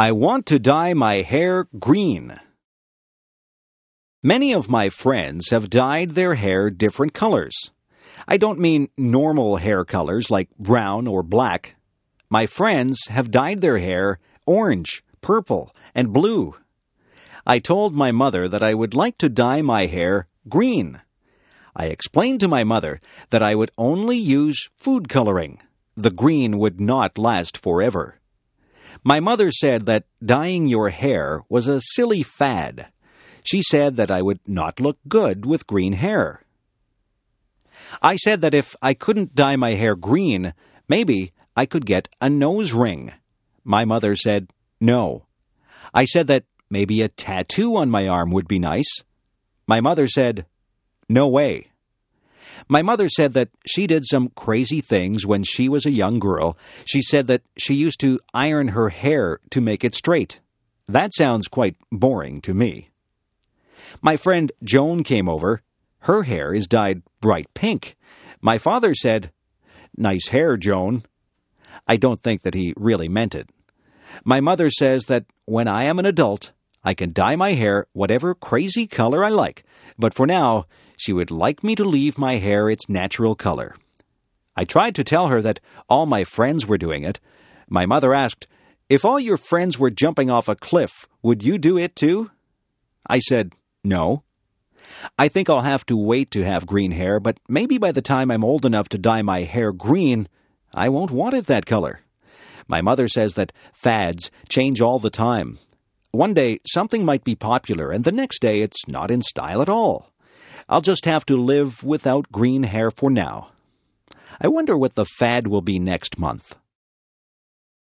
I want to dye my hair green. Many of my friends have dyed their hair different colors. I don't mean normal hair colors like brown or black. My friends have dyed their hair orange, purple, and blue. I told my mother that I would like to dye my hair green. I explained to my mother that I would only use food coloring. The green would not last forever. My mother said that dyeing your hair was a silly fad. She said that I would not look good with green hair. I said that if I couldn't dye my hair green, maybe I could get a nose ring. My mother said no. I said that maybe a tattoo on my arm would be nice. My mother said, No way. My mother said that she did some crazy things when she was a young girl. She said that she used to iron her hair to make it straight. That sounds quite boring to me. My friend Joan came over. Her hair is dyed bright pink. My father said, Nice hair, Joan. I don't think that he really meant it. My mother says that when I am an adult, I can dye my hair whatever crazy color I like, but for now, she would like me to leave my hair its natural color. I tried to tell her that all my friends were doing it. My mother asked, If all your friends were jumping off a cliff, would you do it too? I said, No. I think I'll have to wait to have green hair, but maybe by the time I'm old enough to dye my hair green, I won't want it that color. My mother says that fads change all the time. One day something might be popular, and the next day it's not in style at all. I'll just have to live without green hair for now. I wonder what the fad will be next month.